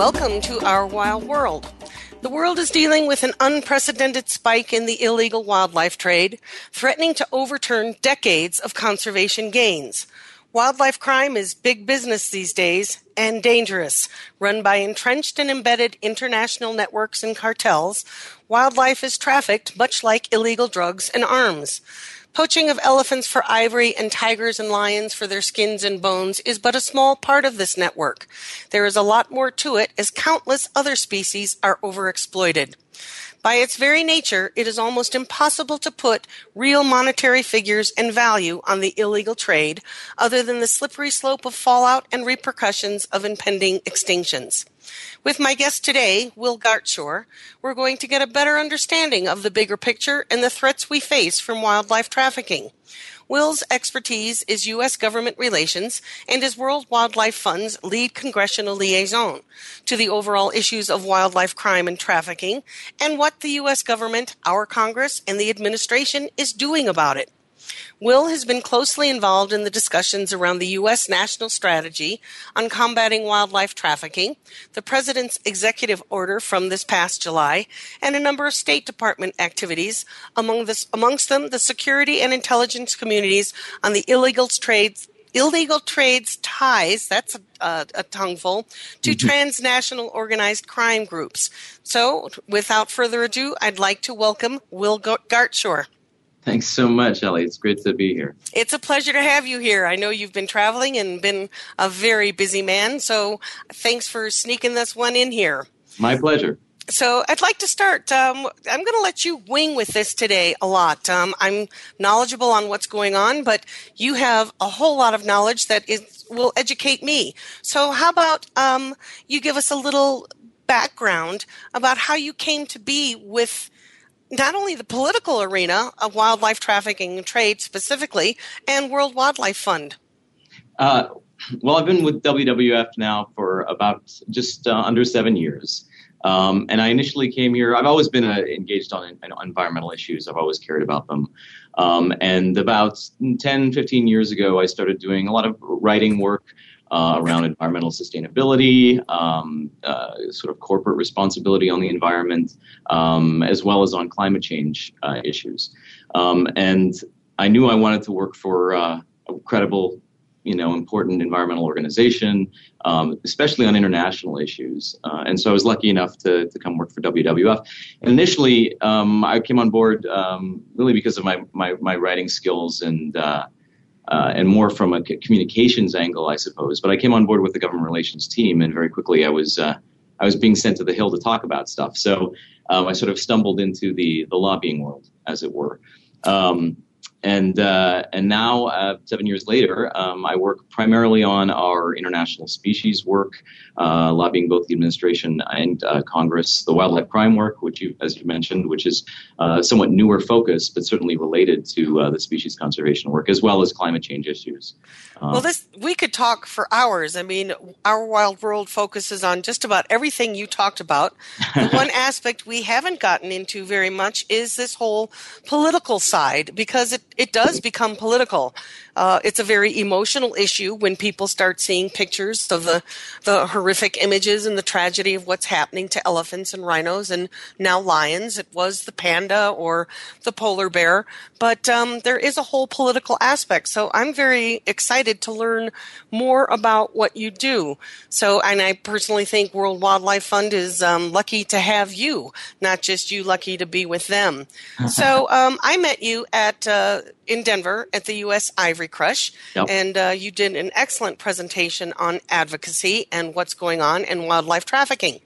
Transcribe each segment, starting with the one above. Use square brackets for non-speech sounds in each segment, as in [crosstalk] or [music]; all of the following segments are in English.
Welcome to our wild world. The world is dealing with an unprecedented spike in the illegal wildlife trade, threatening to overturn decades of conservation gains. Wildlife crime is big business these days and dangerous. Run by entrenched and embedded international networks and cartels, wildlife is trafficked much like illegal drugs and arms. Poaching of elephants for ivory and tigers and lions for their skins and bones is but a small part of this network. There is a lot more to it as countless other species are overexploited. By its very nature, it is almost impossible to put real monetary figures and value on the illegal trade other than the slippery slope of fallout and repercussions of impending extinctions. With my guest today, Will Gartshore, we're going to get a better understanding of the bigger picture and the threats we face from wildlife trafficking. Will's expertise is U.S. government relations and is World Wildlife Fund's lead congressional liaison to the overall issues of wildlife crime and trafficking and what the U.S. government, our Congress, and the administration is doing about it. Will has been closely involved in the discussions around the U.S. national strategy on combating wildlife trafficking, the President's executive order from this past July, and a number of State Department activities, among this, amongst them the security and intelligence communities on the illegal trades illegal trades ties that's a, a, a tongueful to mm-hmm. transnational organized crime groups so without further ado i'd like to welcome will gartshore Thanks so much, Ellie. It's great to be here. It's a pleasure to have you here. I know you've been traveling and been a very busy man, so thanks for sneaking this one in here. My pleasure. So I'd like to start. Um, I'm going to let you wing with this today a lot. Um, I'm knowledgeable on what's going on, but you have a whole lot of knowledge that is, will educate me. So how about um, you give us a little background about how you came to be with not only the political arena of wildlife trafficking and trade specifically, and World Wildlife Fund? Uh, well, I've been with WWF now for about just uh, under seven years. Um, and I initially came here, I've always been uh, engaged on, on, environmental issues, I've always cared about them. Um, and about 10, 15 years ago, I started doing a lot of writing work uh, around environmental sustainability, um, uh, sort of corporate responsibility on the environment, um, as well as on climate change uh, issues. Um, and I knew I wanted to work for uh, a credible, you know, important environmental organization, um, especially on international issues. Uh, and so I was lucky enough to, to come work for WWF. And initially, um, I came on board um, really because of my, my, my writing skills and uh, and more from a communications angle, I suppose. But I came on board with the government relations team, and very quickly I was uh, I was being sent to the hill to talk about stuff. So um, I sort of stumbled into the the lobbying world, as it were. Um, and uh, and now uh, seven years later, um, I work primarily on our international species work, uh, lobbying both the administration and uh, Congress. The wildlife crime work, which you, as you mentioned, which is uh, somewhat newer focus, but certainly related to uh, the species conservation work as well as climate change issues. well, this we could talk for hours. I mean, our wild world focuses on just about everything you talked about. the [laughs] one aspect we haven't gotten into very much is this whole political side because it it does become political. Uh, it's a very emotional issue when people start seeing pictures of the, the horrific images and the tragedy of what's happening to elephants and rhinos and now lions. It was the panda or the polar bear, but um, there is a whole political aspect. So I'm very excited to learn more about what you do. So, and I personally think World Wildlife Fund is um, lucky to have you, not just you lucky to be with them. [laughs] so um, I met you at uh, in Denver at the U.S. Ivory Crush, yep. and uh, you did an excellent presentation on advocacy and what's going on in wildlife trafficking.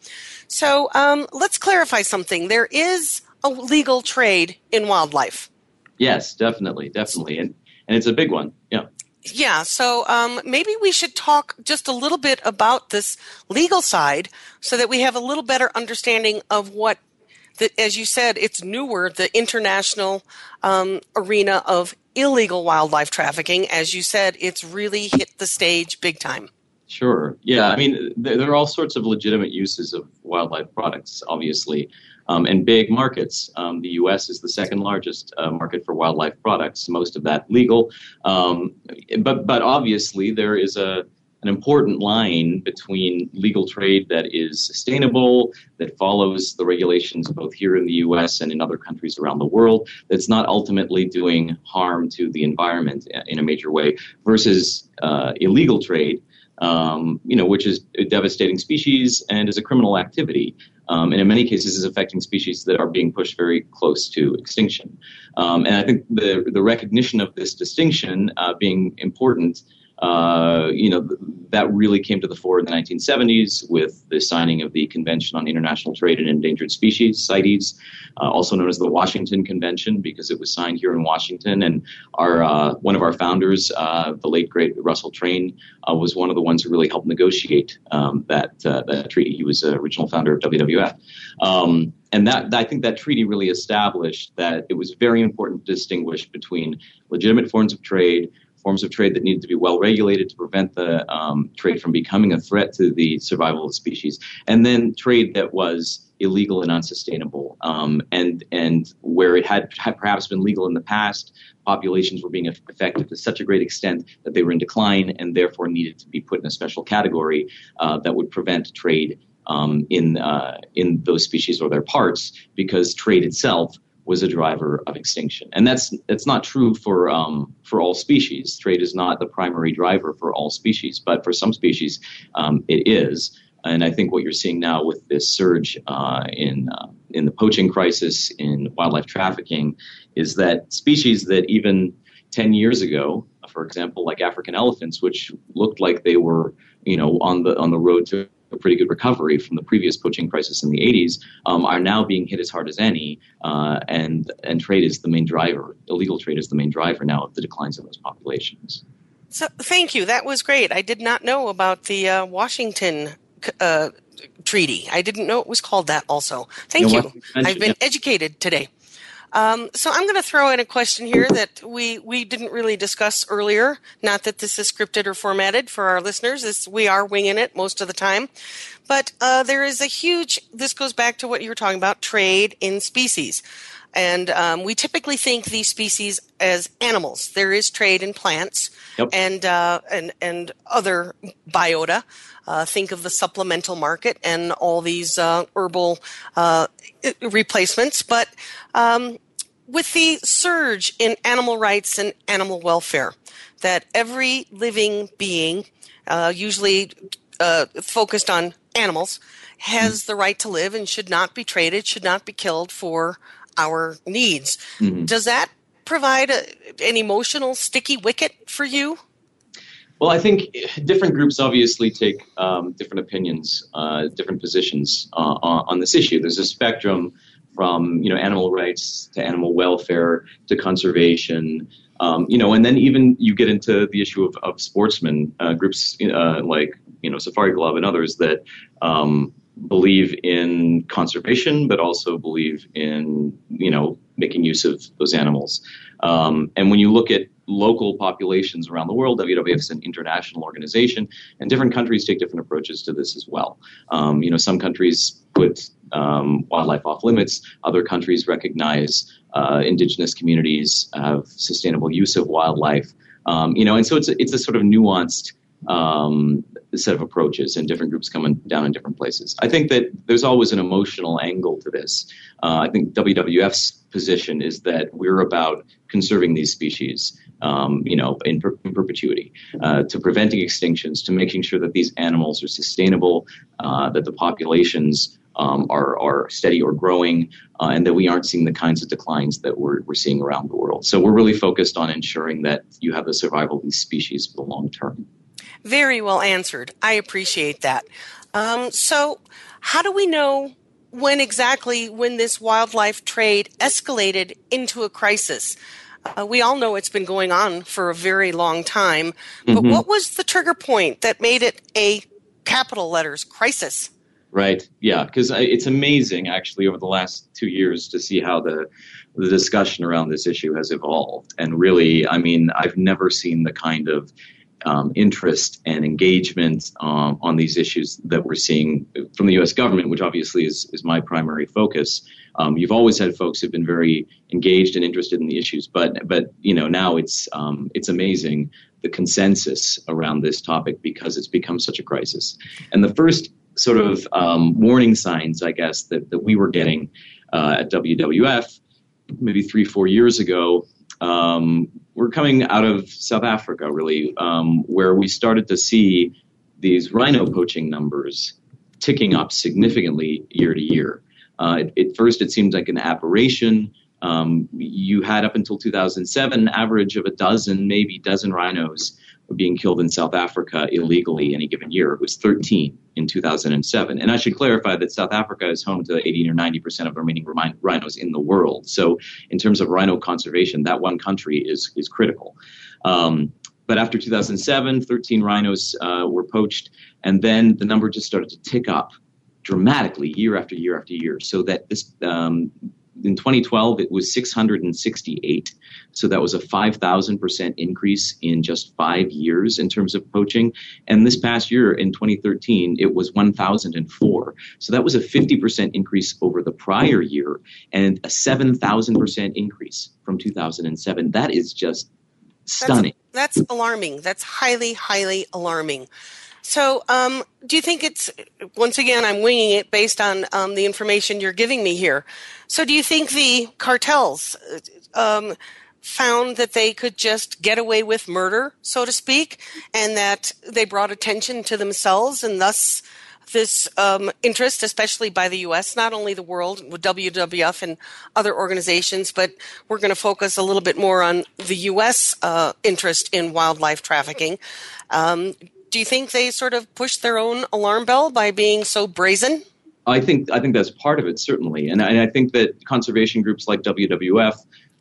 So um, let's clarify something. There is a legal trade in wildlife. Yes, definitely, definitely, and and it's a big one. Yeah. Yeah, so um, maybe we should talk just a little bit about this legal side so that we have a little better understanding of what that, as you said, it's newer, the international um, arena of illegal wildlife trafficking. As you said, it's really hit the stage big time. Sure. Yeah. I mean, there, are all sorts of legitimate uses of wildlife products, obviously, um, and big markets. Um, the U.S. is the second largest uh, market for wildlife products. Most of that legal, um, but but obviously there is a an important line between legal trade that is sustainable, that follows the regulations both here in the US and in other countries around the world, that's not ultimately doing harm to the environment in a major way, versus uh, illegal trade. Um, you know, which is a devastating species and is a criminal activity, um, and in many cases is affecting species that are being pushed very close to extinction. Um, and I think the the recognition of this distinction uh, being important uh, you know, that really came to the fore in the 1970s with the signing of the Convention on International Trade in Endangered Species, CITES, uh, also known as the Washington Convention, because it was signed here in Washington. And our uh, one of our founders, uh, the late great Russell Train, uh, was one of the ones who really helped negotiate um, that that treaty. He was the original founder of WWF. Um, and that I think that treaty really established that it was very important to distinguish between legitimate forms of trade forms of trade that needed to be well regulated to prevent the um, trade from becoming a threat to the survival of species, and then trade that was illegal and unsustainable, um, and and where it had, had, perhaps been legal in the past, populations were being affected to such a great extent that they were in decline and therefore needed to be put in a special category uh, that would prevent trade um, in uh, in those species or their parts, because trade itself was a driver of extinction, and that's that's not true for um, for all species. Trade is not the primary driver for all species, but for some species, um, it is. And I think what you're seeing now with this surge uh, in uh, in the poaching crisis in wildlife trafficking is that species that even 10 years ago, for example, like African elephants, which looked like they were you know on the on the road to a pretty good recovery from the previous poaching crisis in the 80s, um, are now being hit as hard as any. Uh, and, and trade is the main driver, illegal trade is the main driver now of the declines in those populations. So, thank you. That was great. I did not know about the uh, Washington uh, Treaty. I didn't know it was called that also. Thank you. I've been educated today. Um, so I'm going to throw in a question here that we we didn't really discuss earlier. Not that this is scripted or formatted for our listeners. This, we are winging it most of the time, but uh, there is a huge. This goes back to what you were talking about: trade in species. And um, we typically think these species as animals. There is trade in plants yep. and uh, and and other biota. Uh, think of the supplemental market and all these uh, herbal uh, replacements. But um, with the surge in animal rights and animal welfare, that every living being, uh, usually uh, focused on animals, has the right to live and should not be traded, should not be killed for our needs. Mm-hmm. Does that provide a, an emotional sticky wicket for you? Well, I think different groups obviously take um, different opinions, uh, different positions uh, on this issue. There's a spectrum from you know animal rights to animal welfare to conservation. Um, you know, and then even you get into the issue of, of sportsmen uh, groups uh, like you know Safari Club and others that um, believe in conservation, but also believe in you know making use of those animals. Um, and when you look at local populations around the world. WWF is an international organization, and different countries take different approaches to this as well. Um, you know, some countries put um, wildlife off limits. Other countries recognize uh, indigenous communities have sustainable use of wildlife. Um, you know, and so it's a, it's a sort of nuanced um, set of approaches, and different groups coming down in different places. I think that there's always an emotional angle to this. Uh, I think WWF's position is that we're about conserving these species um, you know, in, per- in perpetuity, uh, to preventing extinctions, to making sure that these animals are sustainable, uh, that the populations um, are, are steady or growing, uh, and that we aren't seeing the kinds of declines that we're, we're seeing around the world. So we're really focused on ensuring that you have the survival of these species for the long term. Very well answered. I appreciate that. Um, so, how do we know when exactly when this wildlife trade escalated into a crisis? Uh, we all know it's been going on for a very long time, but mm-hmm. what was the trigger point that made it a capital letters crisis? Right. Yeah, because it's amazing actually over the last two years to see how the the discussion around this issue has evolved. And really, I mean, I've never seen the kind of um, interest and engagement um, on these issues that we're seeing from the U.S. government, which obviously is, is my primary focus. Um, you've always had folks who've been very engaged and interested in the issues, but but you know now it's um, it's amazing the consensus around this topic because it's become such a crisis. And the first sort of um, warning signs, I guess, that, that we were getting uh, at WWF maybe three four years ago um, we're coming out of South Africa, really, um, where we started to see these rhino poaching numbers ticking up significantly year to year. Uh, at first, it seemed like an aberration. Um, you had up until 2007 an average of a dozen, maybe dozen rhinos being killed in South Africa illegally any given year. It was 13 in 2007. And I should clarify that South Africa is home to 80 or 90 percent of the remaining rhinos in the world. So, in terms of rhino conservation, that one country is is critical. Um, but after 2007, 13 rhinos uh, were poached, and then the number just started to tick up dramatically year after year after year. So that this um, in 2012 it was 668 so that was a 5000% increase in just five years in terms of poaching. And this past year in 2013 it was 1004 so that was a 50% increase over the prior year and a 7000% increase from 2007 that is just stunning. that's, that's alarming. That's highly highly alarming so, um, do you think it's once again I'm winging it based on um, the information you're giving me here? So, do you think the cartels um, found that they could just get away with murder, so to speak, and that they brought attention to themselves, and thus this um, interest, especially by the U.S., not only the world with WWF and other organizations, but we're going to focus a little bit more on the U.S. Uh, interest in wildlife trafficking. Um, do you think they sort of pushed their own alarm bell by being so brazen? I think I think that's part of it certainly, and I, and I think that conservation groups like WWF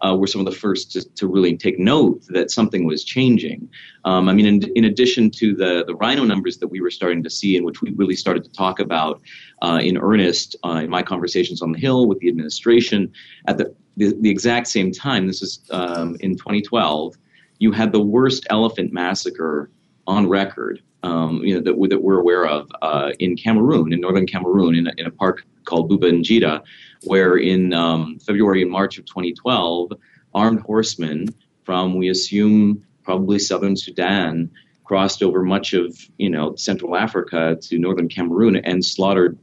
uh, were some of the first to, to, really take note that something was changing. Um, I mean, in, in, addition to the the rhino numbers that we were starting to see, and which we really started to talk about uh, in earnest uh, in my conversations on the Hill with the administration, at the the, the exact same time, this is um, in 2012, you had the worst elephant massacre on record, um, you know, that, that, we're aware of uh, in Cameroon, in northern Cameroon, in a, in a park called Bouba Njida, where in um, February and March of 2012, armed horsemen from, we assume, probably southern Sudan crossed over much of, you know, Central Africa to northern Cameroon and slaughtered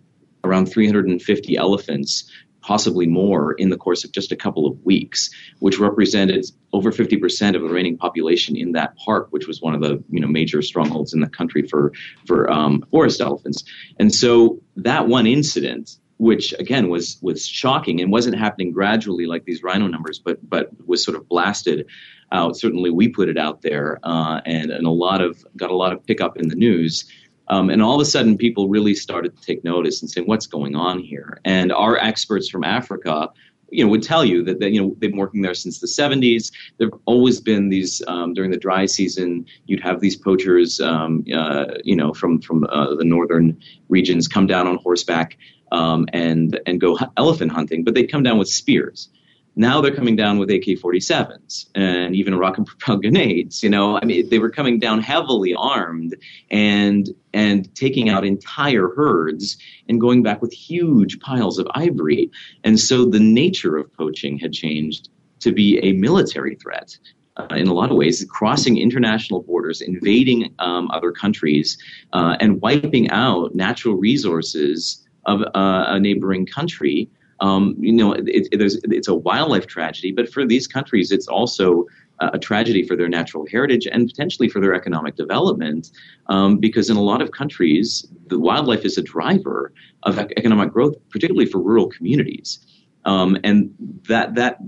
around 350 elephants possibly more in the course of just a couple of weeks, which represented over 50% of the remaining population in that park, which was one of the you know major strongholds in the country for for um, forest elephants. And so that one incident, which again was was shocking and wasn't happening gradually like these rhino numbers, but but was sort of blasted out. Certainly, we put it out there, uh, and and a lot of got a lot of pickup in the news. Um, and all of a sudden, people really started to take notice and say, "What's going on here?" And our experts from Africa, you know, would tell you that, that you know they've been working there since the 70s. There've always been these um, during the dry season. You'd have these poachers, um, uh, you know, from from uh, the northern regions come down on horseback um, and and go elephant hunting, but they'd come down with spears. Now they're coming down with AK-47s and even rocket propelled [laughs] grenades. You know, I mean, they were coming down heavily armed and and taking out entire herds and going back with huge piles of ivory. And so the nature of poaching had changed to be a military threat. Uh, in a lot of ways, crossing international borders, invading um, other countries, uh, and wiping out natural resources of uh, a neighboring country um, you know, it, it, it's a wildlife tragedy, but for these countries, it's also a tragedy for their natural heritage and potentially for their economic development, um, because in a lot of countries, the wildlife is a driver of economic growth, particularly for rural communities, um, and that that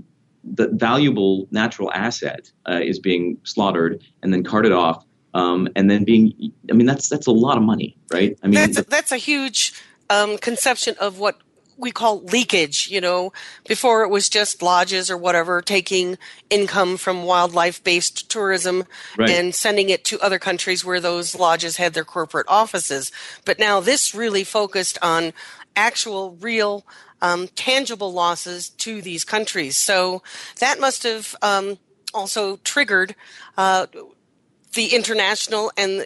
the valuable natural asset uh, is being slaughtered and then carted off, um, and then being. I mean, that's that's a lot of money, right? I mean, that's a, that's a huge um, conception of what we call leakage, you know, before it was just lodges or whatever taking income from wildlife based tourism right. and sending it to other countries where those lodges had their corporate offices. But now this really focused on actual, real, um, tangible losses to these countries. So that must have um, also triggered uh, the international and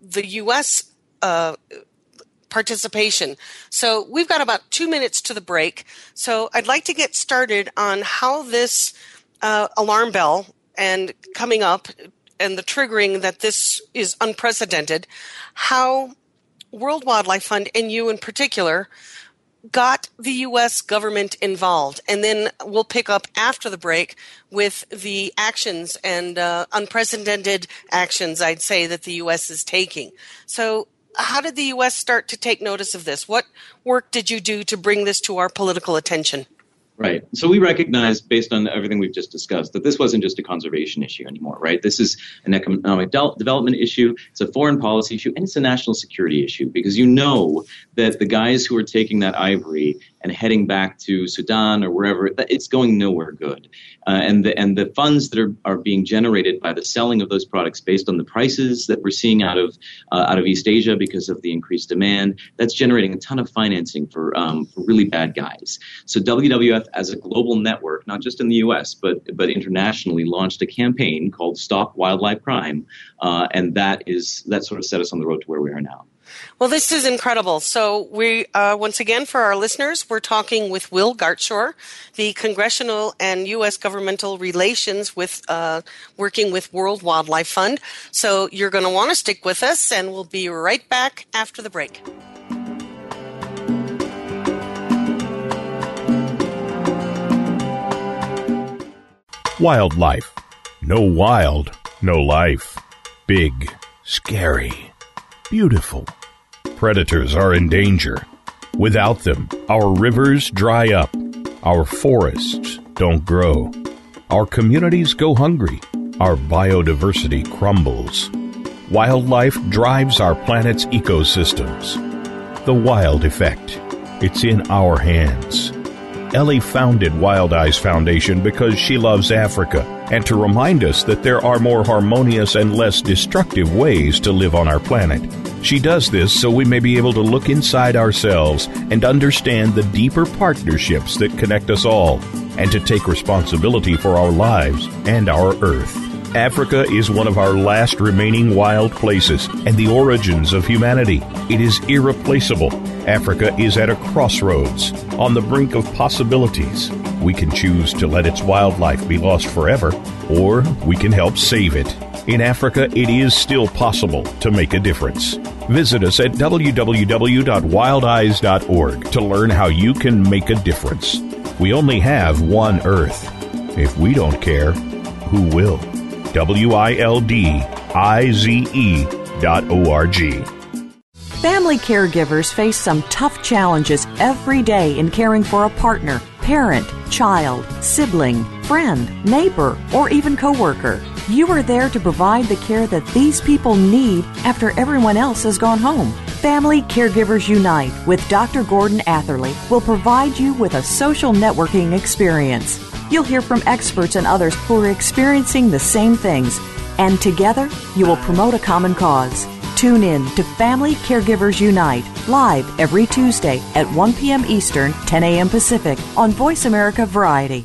the U.S. Uh, participation. So we've got about two minutes to the break. So I'd like to get started on how this uh, alarm bell and coming up and the triggering that this is unprecedented, how World Wildlife Fund and you in particular got the U.S. government involved. And then we'll pick up after the break with the actions and uh, unprecedented actions, I'd say, that the U.S. is taking. So how did the U.S. start to take notice of this? What work did you do to bring this to our political attention? Right. So we recognize, based on everything we've just discussed, that this wasn't just a conservation issue anymore, right? This is an economic de- development issue, it's a foreign policy issue, and it's a national security issue because you know that the guys who are taking that ivory and heading back to Sudan or wherever, it's going nowhere good. Uh, and the and the funds that are, are being generated by the selling of those products based on the prices that we're seeing out of uh, out of East Asia because of the increased demand, that's generating a ton of financing for um, for really bad guys. So WWF, as a global network, not just in the U.S. but but internationally, launched a campaign called Stop Wildlife Crime, uh, and that is that sort of set us on the road to where we are now. Well, this is incredible. So, we uh, once again for our listeners, we're talking with Will Gartshore, the congressional and U.S. governmental relations with uh, working with World Wildlife Fund. So, you're going to want to stick with us, and we'll be right back after the break. Wildlife. No wild, no life. Big, scary, beautiful predators are in danger. Without them, our rivers dry up, our forests don't grow, our communities go hungry, our biodiversity crumbles. Wildlife drives our planet's ecosystems. The wild effect. It's in our hands. Ellie founded Wild Eyes Foundation because she loves Africa and to remind us that there are more harmonious and less destructive ways to live on our planet. She does this so we may be able to look inside ourselves and understand the deeper partnerships that connect us all, and to take responsibility for our lives and our Earth. Africa is one of our last remaining wild places and the origins of humanity. It is irreplaceable. Africa is at a crossroads, on the brink of possibilities. We can choose to let its wildlife be lost forever, or we can help save it. In Africa, it is still possible to make a difference. Visit us at www.wildeyes.org to learn how you can make a difference. We only have one Earth. If we don't care, who will? W I L D I Z E dot O R G. Family caregivers face some tough challenges every day in caring for a partner, parent, child, sibling, friend, neighbor, or even coworker. You are there to provide the care that these people need after everyone else has gone home. Family Caregivers Unite with Dr. Gordon Atherley will provide you with a social networking experience. You'll hear from experts and others who are experiencing the same things, and together you will promote a common cause. Tune in to Family Caregivers Unite live every Tuesday at 1 p.m. Eastern, 10 a.m. Pacific on Voice America Variety.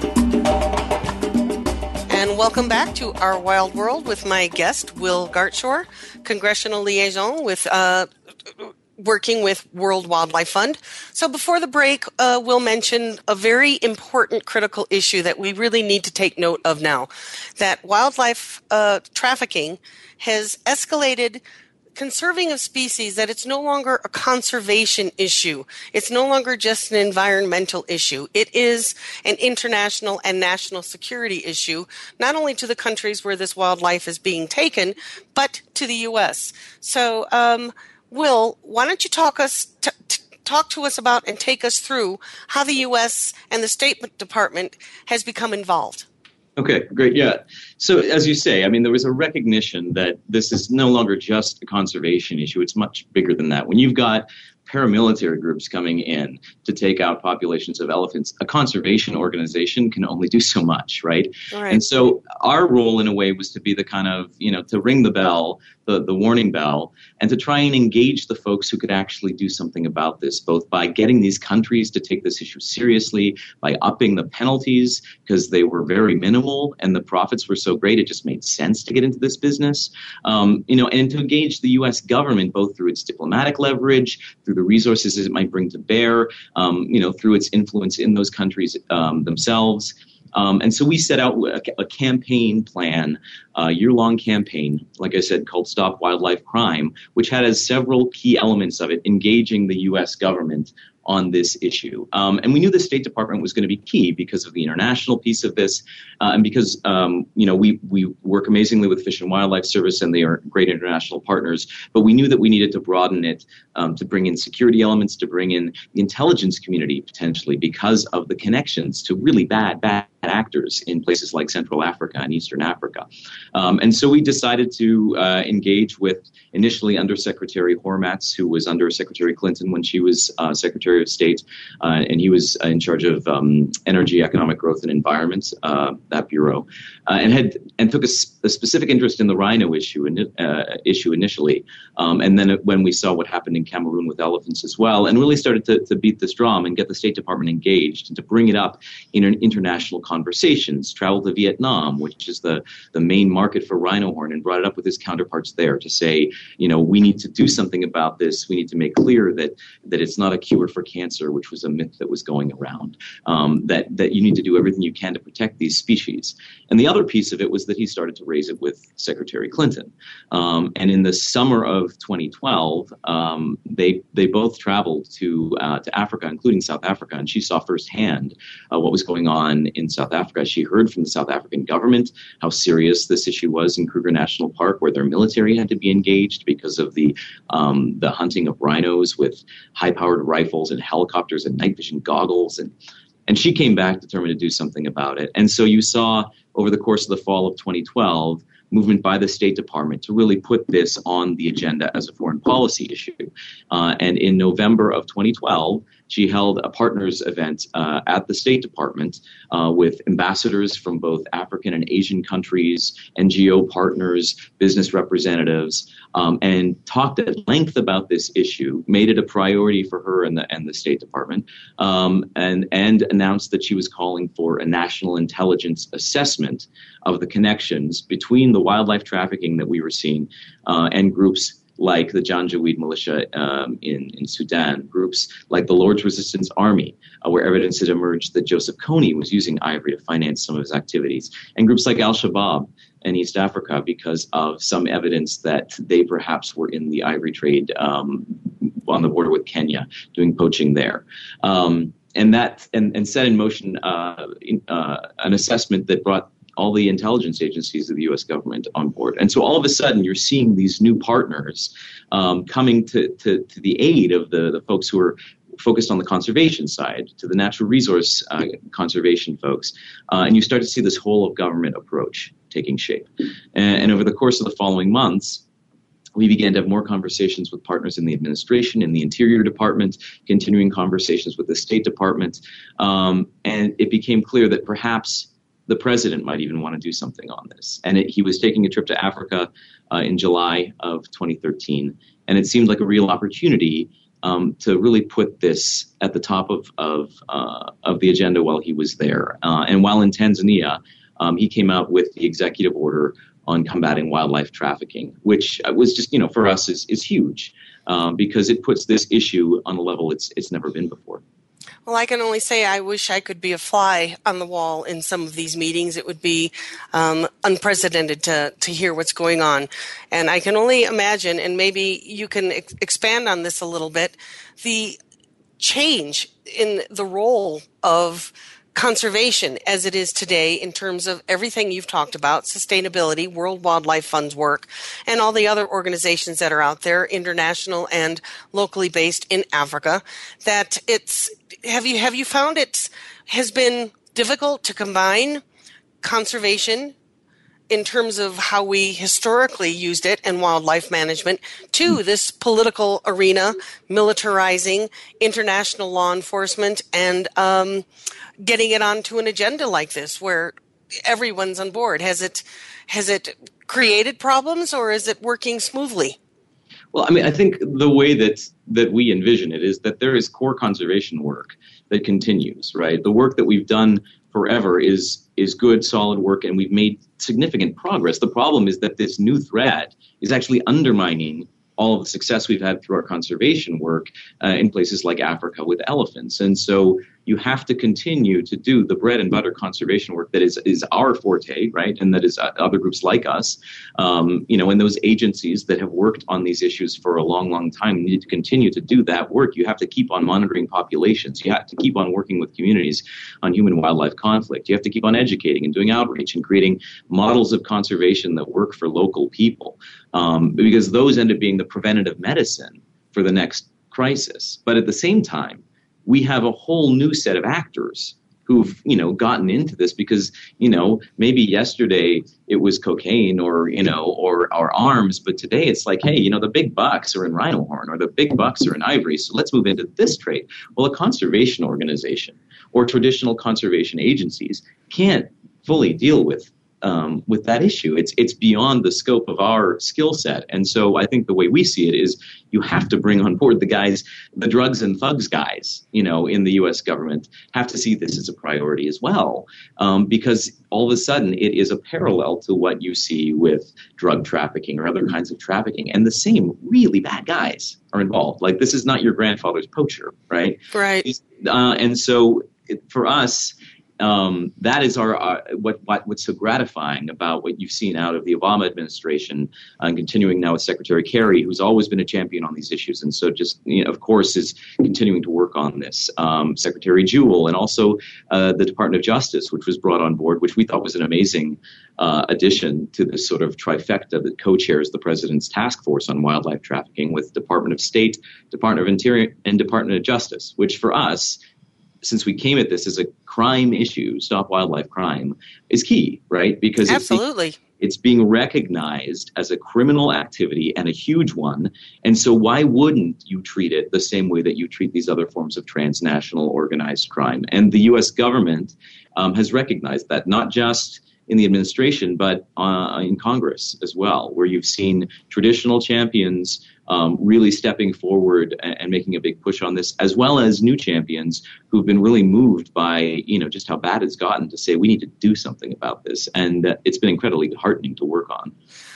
welcome back to Our Wild World with my guest, Will Gartshore, Congressional Liaison with uh, working with World Wildlife Fund. So before the break, uh, Will mention a very important critical issue that we really need to take note of now, that wildlife uh, trafficking has escalated conserving of species that it's no longer a conservation issue. It's no longer just an environmental issue. It is an international and national security issue, not only to the countries where this wildlife is being taken, but to the U.S. So, um, Will, why don't you talk us t- t- talk to us about and take us through how the U.S. and the State Department has become involved? Okay, great. Yeah. So, as you say, I mean, there was a recognition that this is no longer just a conservation issue. It's much bigger than that. When you've got paramilitary groups coming in to take out populations of elephants, a conservation organization can only do so much, right? right? And so our role in a way was to be the kind of, you know, to ring the bell, the, the warning bell, and to try and engage the folks who could actually do something about this, both by getting these countries to take this issue seriously, by upping the penalties because they were very minimal and the profits were so great it just made sense to get into this business, um, you know, and to engage the U.S. government both through its diplomatic leverage, through the resources it might bring to bear, um, you know, through its influence in those countries um, themselves. Um, and so we set out a, a campaign plan, a year long campaign, like I said, called Stop Wildlife Crime, which had as several key elements of it engaging the U.S. government on this issue. Um, and we knew the State Department was going to be key because of the international piece of this, uh, and because um, you know we we work amazingly with Fish and Wildlife Service, and they are great international partners. But we knew that we needed to broaden it um, to bring in security elements, to bring in the intelligence community potentially because of the connections to really bad bad actors in places like Central Africa and Eastern Africa. Um, and so we decided to uh, engage with initially Undersecretary Hormats, who was under Secretary Clinton when she was uh, Secretary of State, uh, and he was in charge of um, energy, economic growth, and environment, uh, that bureau, uh, and had and took a, a, specific interest in the rhino issue in, uh, issue initially, um, and then when we saw what happened in Cameroon with elephants as well, and really started to, to beat this drum and get the State Department engaged and to bring it up in an international conversations, traveled to Vietnam, which is the, the main market for rhino horn, and brought it up with his counterparts there to say, you know, we need to do something about this. We need to make clear that that it's not a cure for cancer, which was a myth that was going around. Um, that that you need to do everything you can to protect these species. And the other piece of it was that he started to raise it with Secretary Clinton. Um, and in the summer of 2012, um, they they both traveled to uh, to Africa, including South Africa, and she saw firsthand uh, what was going on in South South Africa. She heard from the South African government how serious this issue was in Kruger National Park, where their military had to be engaged because of the um, the hunting of rhinos with high-powered rifles and helicopters and night vision goggles and and she came back determined to do something about it. And so you saw over the course of the fall of 2012 movement by the State Department to really put this on the agenda as a foreign policy issue. Uh, and in November of 2012, she held a partners event uh, at the State Department uh, with ambassadors from both African and Asian countries, NGO partners, business representatives, um, and talked at length about this issue, made it a priority for her and the, and the State Department, um, and, and announced that she was calling for a national intelligence assessment of the connections between the wildlife trafficking that we were seeing uh, and groups like the Janjaweed militia um, in, in Sudan, groups like the Lord's Resistance Army, uh, where evidence had emerged that Joseph Kony was using ivory to finance some of his activities, and groups like Al Shabaab in East Africa because of some evidence that they perhaps were in the ivory trade um, on the border with Kenya, doing poaching there. Um, and that and, and set in motion uh, in, uh, an assessment that brought all the intelligence agencies of the U.S. government on board. And so all of a sudden, you're seeing these new partners um, coming to, to, to, the aid of the, the folks who are focused on the conservation side to the natural resource uh, conservation folks, uh, and you start to see this whole of government approach taking shape. And, and over the course of the following months, we began to have more conversations with partners in the administration, in the Interior Department, continuing conversations with the State Department, um, and it became clear that perhaps the president might even want to do something on this. And it, he was taking a trip to Africa uh, in July of 2013, and it seemed like a real opportunity um, to really put this at the top of of, uh, of the agenda while he was there. Uh, and while in Tanzania, um, he came out with the executive order on combating wildlife trafficking, which was just you know for us is is huge um, because it puts this issue on a level it's it's never been before. Well, I can only say I wish I could be a fly on the wall in some of these meetings. It would be um, unprecedented to, to hear what's going on. And I can only imagine, and maybe you can ex- expand on this a little bit, the change in the role of conservation as it is today in terms of everything you've talked about sustainability world wildlife fund's work and all the other organizations that are out there international and locally based in africa that it's have you have you found it has been difficult to combine conservation in terms of how we historically used it in wildlife management to hmm. this political arena, militarizing international law enforcement, and um, getting it onto an agenda like this where everyone's on board. Has it has it created problems, or is it working smoothly? Well, I mean, I think the way that that we envision it is that there is core conservation work that continues, right? The work that we've done forever is is good, solid work, and we've made significant progress. The problem is that this new threat is actually undermining all of the success we've had through our conservation work uh, in places like Africa with elephants. And so you have to continue to do the bread and butter conservation work that is is our forte, right? And that is uh, other groups like us, um, you know, and those agencies that have worked on these issues for a long, long time need to continue to do that work. You have to keep on monitoring populations. You have to keep on working with communities on human wildlife conflict. You have to keep on educating and doing outreach and creating models of conservation that work for local people, um, because those end up being the preventative medicine for the next crisis. But at the same time, we have a whole new set of actors who've you know gotten into this because you know maybe yesterday it was cocaine or you know or or arms but today it's like hey you know the big bucks are in rhino horn or the big bucks are in ivory so let's move into this trade. Well a conservation organization or traditional conservation agencies can't fully deal with um, with that issue. It's it's beyond the scope of our skill set, and so I think the way we see it is you have to bring on board the guys, the drugs and thugs guys, you know, in the U.S. government have to see this as a priority as well, um, because all of a sudden it is a parallel to what you see with drug trafficking or other kinds of trafficking, and the same really bad guys are involved. Like this is not your grandfather's poacher, right? Right. Uh, and so it, for us um, that is our, our what, what, what's so gratifying about what you've seen out of the Obama administration and continuing now with Secretary Kerry, who's always been a champion on these issues, and so just you know, of course is continuing to work on this. Um, Secretary Jewell and also uh, the Department of Justice, which was brought on board, which we thought was an amazing uh, addition to this sort of trifecta that co-chairs the president's task force on wildlife trafficking with Department of State, Department of Interior, and Department of Justice, which for us since we came at this as a crime issue, stop wildlife crime, is key, right? Because absolutely. It's, it's being recognized as a criminal activity and a huge one. And so, why wouldn't you treat it the same way that you treat these other forms of transnational organized crime? And the US government um, has recognized that, not just in the administration, but uh, in Congress as well, where you've seen traditional champions um, really stepping forward and, and, making a big push on this, as well as new champions who've been really moved by you know just how bad it's gotten to say we need to do something about this, and uh, it's been incredibly heartening to work on.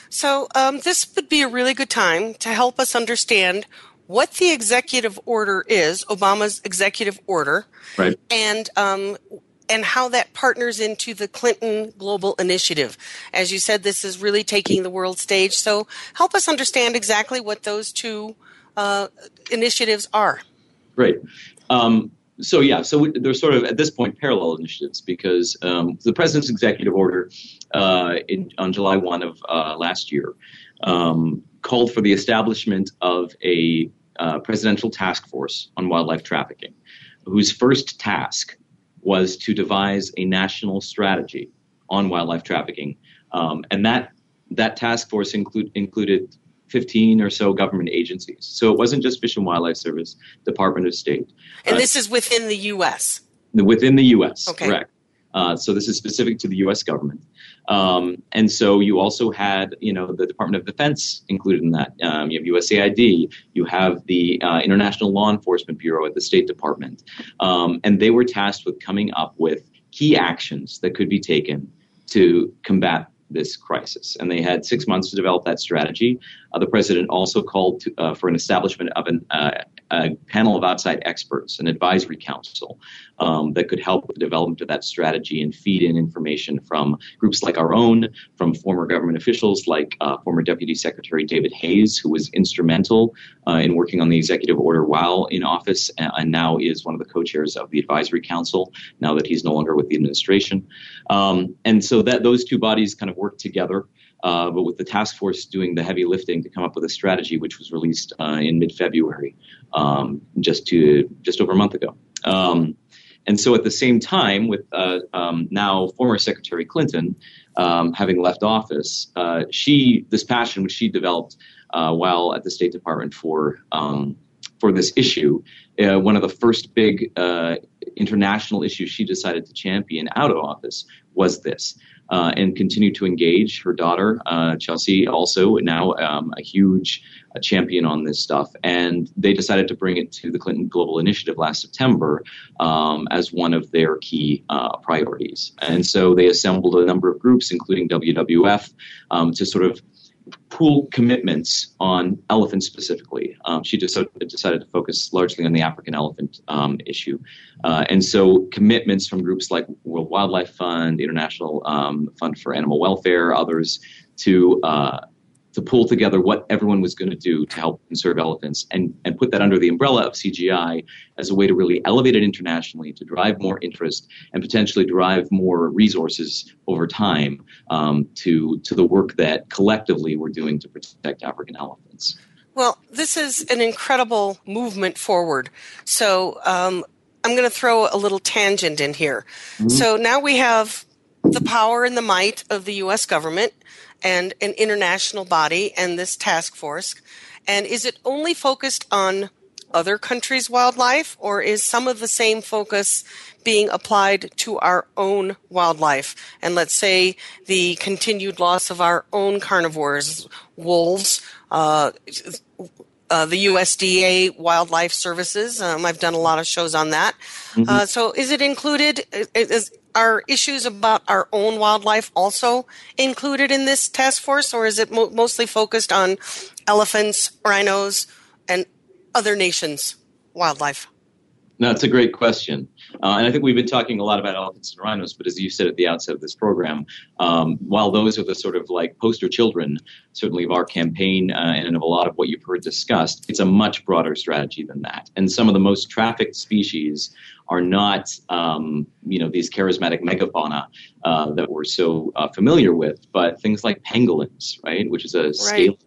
So um, this would be a really good time to help us understand what the executive order is, Obama's executive order, right. and um, and how that partners into the Clinton Global Initiative. As you said, this is really taking the world stage. So help us understand exactly what those two uh, initiatives are. Great. Um, so yeah, so they're sort of at this point parallel initiatives because um, the president's executive order uh, in, on July 1 of uh, last year um, called for the establishment of a uh, presidential task force on wildlife trafficking, whose first task was to devise a national strategy on wildlife trafficking, um, and that that task force include, included 15 or so government agencies. So it wasn't just Fish and Wildlife Service, Department of State. And uh, this is within the U.S. Within the U.S. Okay. Correct. Uh, so this is specific to the U.S. government, um, and so you also had, you know, the Department of Defense included in that. Um, you have USAID, you have the uh, International Law Enforcement Bureau at the State Department, um, and they were tasked with coming up with key actions that could be taken to combat this crisis. And they had six months to develop that strategy. Uh, the president also called to, uh, for an establishment of an, uh, a panel of outside experts, an advisory council um, that could help with the development of that strategy and feed in information from groups like our own, from former government officials like uh, former Deputy Secretary David Hayes, who was instrumental uh, in working on the executive order while in office and now is one of the co-chairs of the advisory council now that he's no longer with the administration. Um, and so that those two bodies kind of work together. Uh, but with the task force doing the heavy lifting to come up with a strategy, which was released uh, in mid-February, um, just to just over a month ago. Um, and so, at the same time, with uh, um, now former Secretary Clinton um, having left office, uh, she this passion which she developed uh, while at the State Department for um, for this issue, uh, one of the first big international issues she decided to champion out of office was this uh, and continued to engage. Her daughter, uh, Chelsea, also now um, a huge uh, champion on this stuff. And they decided to bring it to the Clinton Global Initiative last September um, as one of their key uh, priorities. And so they assembled a number of groups, including WWF, um, to sort of pool commitments on elephants specifically. Um, she just decided to focus largely on the African elephant um, issue. Uh, and so commitments from groups like World Wildlife Fund, International um, Fund for Animal Welfare, others to uh, to pull together what everyone was going to do to help conserve elephants and, and put that under the umbrella of CGI as a way to really elevate it internationally, to drive more interest and potentially drive more resources over time um, to, to the work that collectively we're doing to protect African elephants. Well, this is an incredible movement forward. So um, I'm going to throw a little tangent in here. Mm-hmm. So now we have the power and the might of the U.S. government and an international body and this task force? And is it only focused on other countries' wildlife, or is some of the same focus being applied to our own wildlife? And let's say the continued loss of our own carnivores, wolves, uh, uh, the USDA Wildlife Services. Um, I've done a lot of shows on that. Mm-hmm. Uh, so, is it included? Is, are issues about our own wildlife also included in this task force, or is it mo- mostly focused on elephants, rhinos, and other nations' wildlife? No, a great question. Uh, and I think we've been talking a lot about elephants and rhinos, but as you said at the outset of this program, um, while those are the sort of like poster children, certainly of our campaign uh, and of a lot of what you've heard discussed, it's a much broader strategy than that. And some of the most trafficked species are not, um, you know, these charismatic megafauna uh, that we're so uh, familiar with, but things like pangolins, right, which is a right. Scale,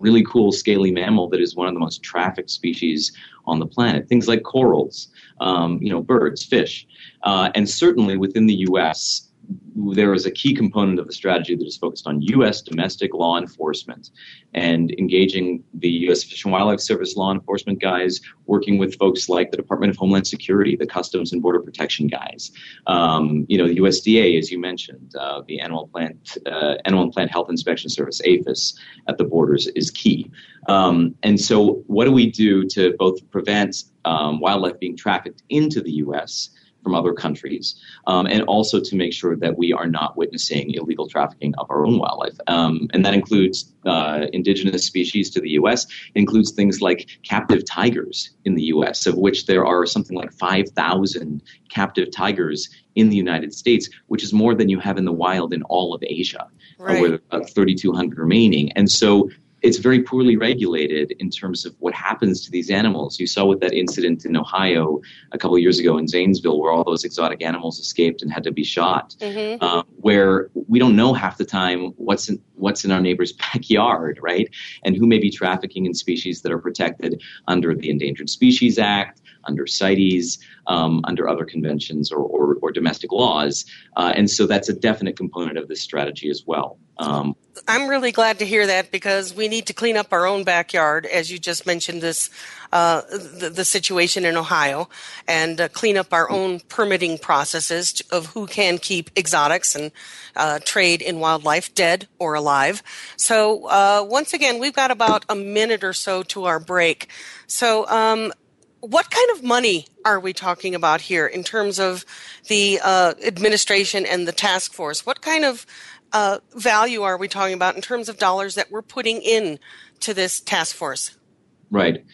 really cool scaly mammal that is one of the most trafficked species on the planet. Things like corals, um, you know, birds, fish, uh, and certainly within the U.S there is a key component of the strategy that is focused on U.S. domestic law enforcement and engaging the U.S. Fish and Wildlife Service law enforcement guys, working with folks like the Department of Homeland Security, the Customs and Border Protection guys, um, you know, the USDA, as you mentioned, uh, the Animal Plant uh, Animal and Plant Health Inspection Service, APHIS, at the borders is key. Um, and so, what do we do to both prevent um, wildlife being trafficked into the U.S from other countries, um, and also to make sure that we are not witnessing illegal trafficking of our own wildlife. Um, and that includes uh, indigenous species to the U.S., it includes things like captive tigers in the U.S., of which there are something like 5,000 captive tigers in the United States, which is more than you have in the wild in all of Asia, right. with uh, 3,200 remaining. And so it's very poorly regulated in terms of what happens to these animals. You saw with that incident in Ohio a couple of years ago in Zanesville, where all those exotic animals escaped and had to be shot, mm-hmm. uh, where we don't know half the time what's in, what's in our neighbor's [laughs] backyard, right? And who may be trafficking in species that are protected under the Endangered Species Act, under CITES, um, under other conventions or, or, or domestic laws. Uh, and so that's a definite component of this strategy as well. Um, I'm really glad to hear that because we need to clean up our own backyard, as you just mentioned this uh, the, the, situation in Ohio, and uh, clean up our own permitting processes of who can keep exotics and uh, trade in wildlife, dead or alive. So uh, once again, we've got about a minute or so to our break. So. Um, what kind of money are we talking about here in terms of the uh, administration and the task force? What kind of uh, value are we talking about in terms of dollars that we're putting in to this task force? Right.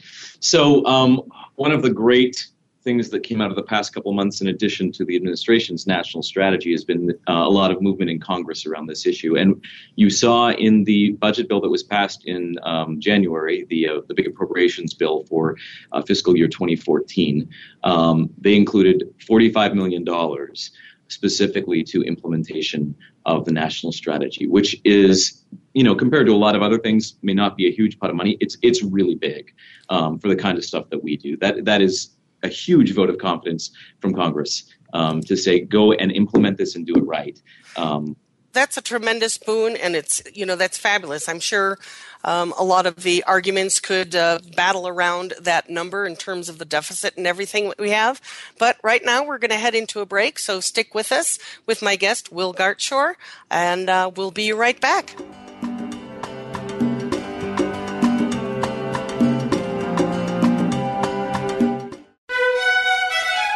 So um, one of the great things that came out of the past couple months, in addition to the administration's national strategy, has been uh, a lot of movement in Congress around this issue. And you saw in the budget bill that was passed in um, January, the uh, the big appropriations bill for uh, fiscal year 2014, um, they included 45 million dollars specifically to implementation of the national strategy, which is, you know, compared to a lot of other things, may not be a huge pot of money. It's it's really big um, for the kind of stuff that we do. That that is a huge vote of confidence from Congress um, to say go and implement this and do it right. Um, that's a tremendous boon, and it's you know that's fabulous. I'm sure um, a lot of the arguments could uh, battle around that number in terms of the deficit and everything that we have. But right now we're going to head into a break, so stick with us with my guest Will Gartshore, and uh, we'll be right back.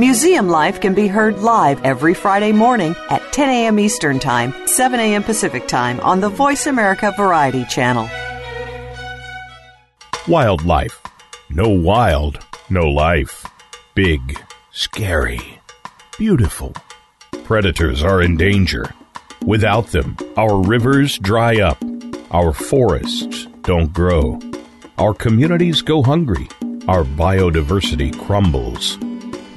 Museum Life can be heard live every Friday morning at 10 a.m. Eastern Time, 7 a.m. Pacific Time on the Voice America Variety Channel. Wildlife. No wild, no life big, scary, beautiful. Predators are in danger. Without them, our rivers dry up, our forests don't grow, our communities go hungry, our biodiversity crumbles.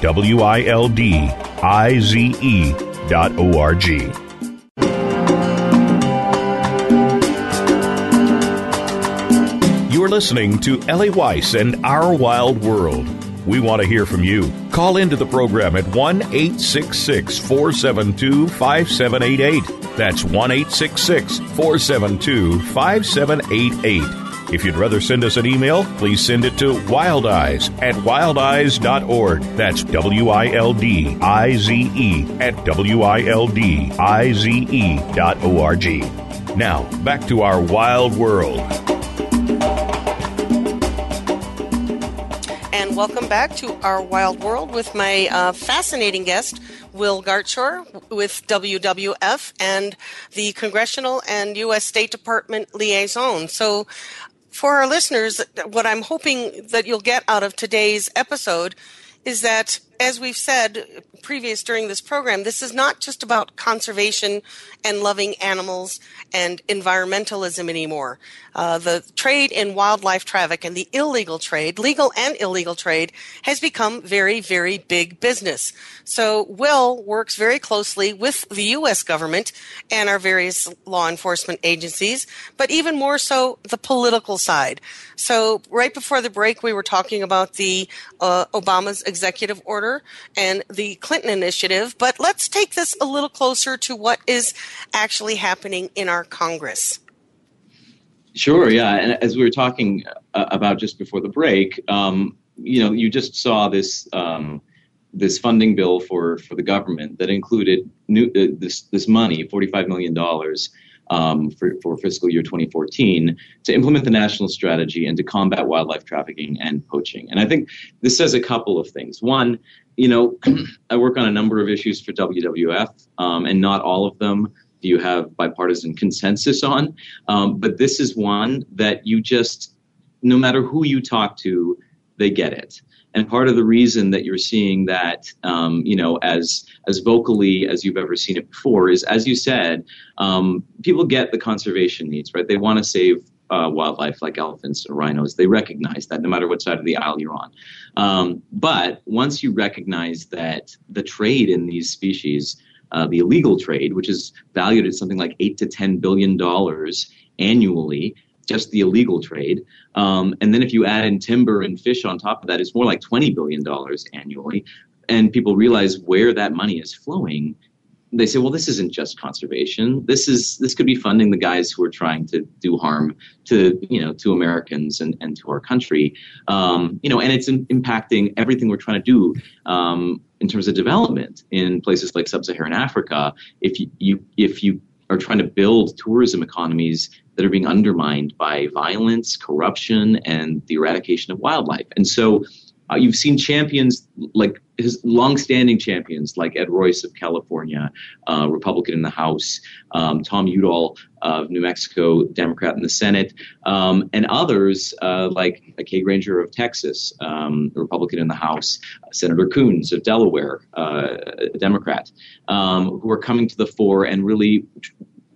W I L D I Z E dot O R G. You are listening to Ellie Weiss and Our Wild World. We want to hear from you. Call into the program at 1 866 472 5788. That's 1 866 472 5788. If you'd rather send us an email, please send it to wildize at wildize.org. That's W I L D I Z E at W I L D I Z E dot O R G. Now, back to our wild world. And welcome back to our wild world with my uh, fascinating guest, Will Gartshore with WWF and the Congressional and U.S. State Department liaison. So for our listeners, what I'm hoping that you'll get out of today's episode is that as we've said previous during this program, this is not just about conservation and loving animals and environmentalism anymore. Uh, the trade in wildlife traffic and the illegal trade, legal and illegal trade, has become very, very big business. So Will works very closely with the U.S. government and our various law enforcement agencies, but even more so the political side. So right before the break, we were talking about the uh, Obama's executive order and the Clinton initiative, but let's take this a little closer to what is actually happening in our Congress. Sure, yeah. And as we were talking uh, about just before the break, um, you know, you just saw this um, this funding bill for for the government that included new, uh, this this money, forty five million dollars. Um, for, for fiscal year 2014 to implement the national strategy and to combat wildlife trafficking and poaching. And I think this says a couple of things. One, you know, [clears throat] I work on a number of issues for WWF, um, and not all of them do you have bipartisan consensus on. Um, but this is one that you just, no matter who you talk to, they get it. And part of the reason that you're seeing that, um, you know, as as vocally as you've ever seen it before is, as you said, um, people get the conservation needs, right? They want to save uh, wildlife like elephants or rhinos. They recognize that no matter what side of the aisle you're on. Um, but once you recognize that the trade in these species uh, the illegal trade, which is valued at something like eight to ten billion dollars annually, just the illegal trade. Um, and then if you add in timber and fish on top of that, it's more like twenty billion dollars annually. And people realize where that money is flowing they say, well, this isn't just conservation. This is this could be funding the guys who are trying to do harm to you know to Americans and, and to our country. Um, you know, and it's in, impacting everything we're trying to do um, in terms of development in places like sub-Saharan Africa. If you, you if you are trying to build tourism economies that are being undermined by violence, corruption, and the eradication of wildlife, and so uh, you've seen champions like his longstanding champions like Ed Royce of California, uh, Republican in the House, um, Tom Udall of New Mexico, Democrat in the Senate, um, and others uh, like Kay Granger of Texas, um, Republican in the House, Senator Coons of Delaware, uh, Democrat, um, who are coming to the fore and really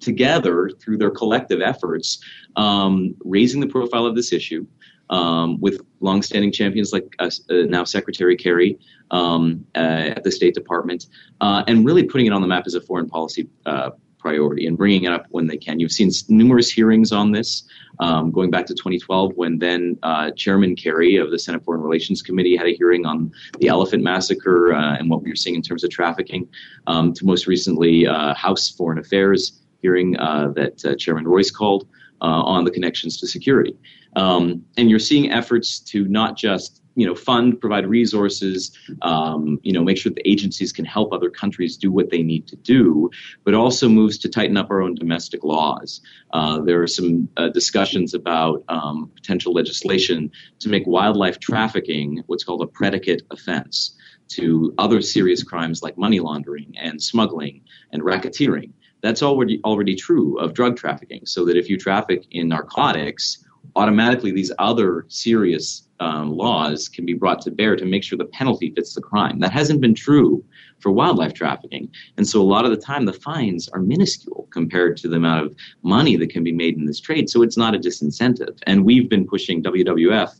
together through their collective efforts, um, raising the profile of this issue um, with longstanding champions like uh, uh, now Secretary Kerry um, uh, at the State Department, uh, and really putting it on the map as a foreign policy uh, priority and bringing it up when they can. You've seen numerous hearings on this, um, going back to 2012 when then uh, Chairman Kerry of the Senate Foreign Relations Committee had a hearing on the elephant massacre and what we were seeing in terms of trafficking, um, to most recently House Foreign Affairs hearing that Chairman Royce called on the connections to security. Um, and you're seeing efforts to not just you know fund, provide resources, um, you know make sure the agencies can help other countries do what they need to do, but also moves to tighten up our own domestic laws. Uh, there are some uh, discussions about um, potential legislation to make wildlife trafficking what's called a predicate offense to other serious crimes like money laundering and smuggling and racketeering. That's already already true of drug trafficking. So that if you traffic in narcotics automatically these other serious um, laws can be brought to bear to make sure the penalty fits the crime. That hasn't been true for wildlife trafficking. And so a lot of the time the fines are minuscule compared to the amount of money that can be made in this trade. So it's not a disincentive. And we've been pushing WWF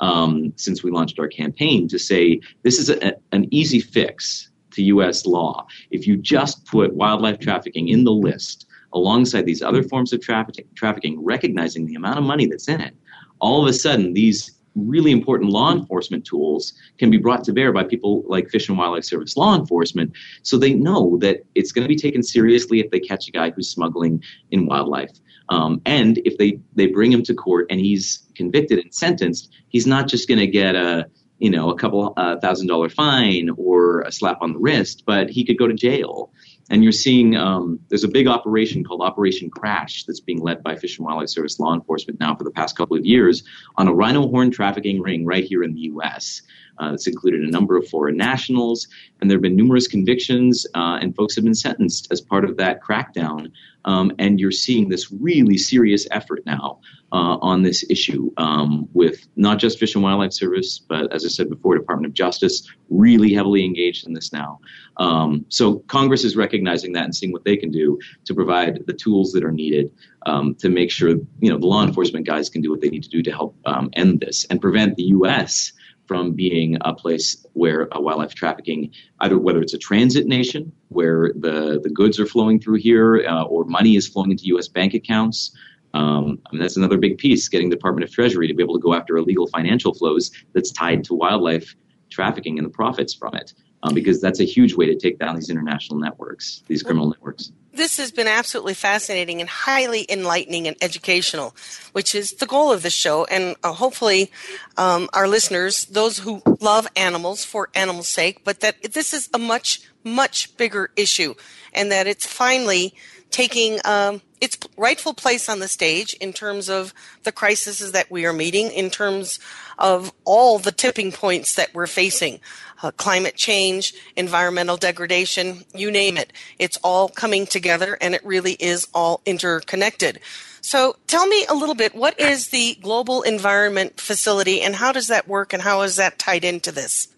um, since we launched our campaign to say this is a, an easy fix to U.S. law. If you just put wildlife trafficking in the list alongside these other forms of trafficking, trafficking, recognizing the amount of money that's in it, all of a sudden these really important law enforcement tools can be brought to bear by people like Fish and Wildlife Service law enforcement so they know that it's going to be taken seriously if they catch a guy who's smuggling in wildlife. Um, and if they, they bring him to court and he's convicted and sentenced, he's not just going to get a you know a couple uh, thousand dollar fine or a slap on the wrist, but he could go to jail. And you're seeing um, there's a big operation called Operation Crash that's being led by Fish and Wildlife Service law enforcement now for the past couple of years on a rhino horn trafficking ring right here in the U.S. Uh, it's included a number of foreign nationals, and there have been numerous convictions, uh, and folks have been sentenced as part of that crackdown. Um, and you're seeing this really serious effort now uh, on this issue um, with not just Fish and Wildlife Service, but as I said before, Department of Justice really heavily engaged in this now. Um, so Congress is recognizing that and seeing what they can do to provide the tools that are needed um, to make sure you know the law enforcement guys can do what they need to do to help um, end this and prevent the U.S. from being a place where uh, wildlife trafficking, either whether it's a transit nation where the the goods are flowing through here uh, or money is flowing into U.S. bank accounts. Um, I mean, that's another big piece, getting the Department of Treasury to be able to go after illegal financial flows that's tied to wildlife trafficking and the profits from it um, because that's a huge way to take down these international networks, these criminal networks. This has been absolutely fascinating and highly enlightening and educational, which is the goal of this show. And uh, hopefully, um, our listeners, those who love animals for animals' sake, but that this is a much, much bigger issue and that it's finally taking um, its rightful place on the stage in terms of the crises that we are meeting, in terms of all the tipping points that we're facing uh, climate change, environmental degradation, you name it. It's all coming together and it really is all interconnected. So tell me a little bit what is the Global Environment Facility and how does that work and how is that tied into this?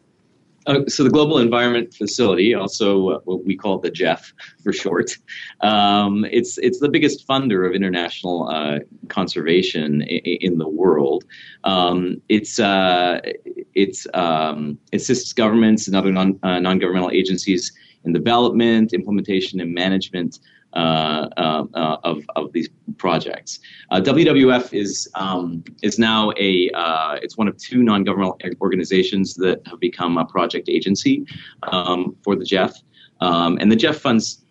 Uh, so the Global Environment Facility, also what we call the GEF for short, um, it's it's the biggest funder of international uh, conservation I- in the world. Um, it's uh, it's um, assists governments and other non uh, non governmental agencies in development, implementation, and management uh, uh, uh, of, of these projects. WWF is um, is now a it's one of two non-governmental organizations that have become a project agency um, for the GEF, um, and the GEF funds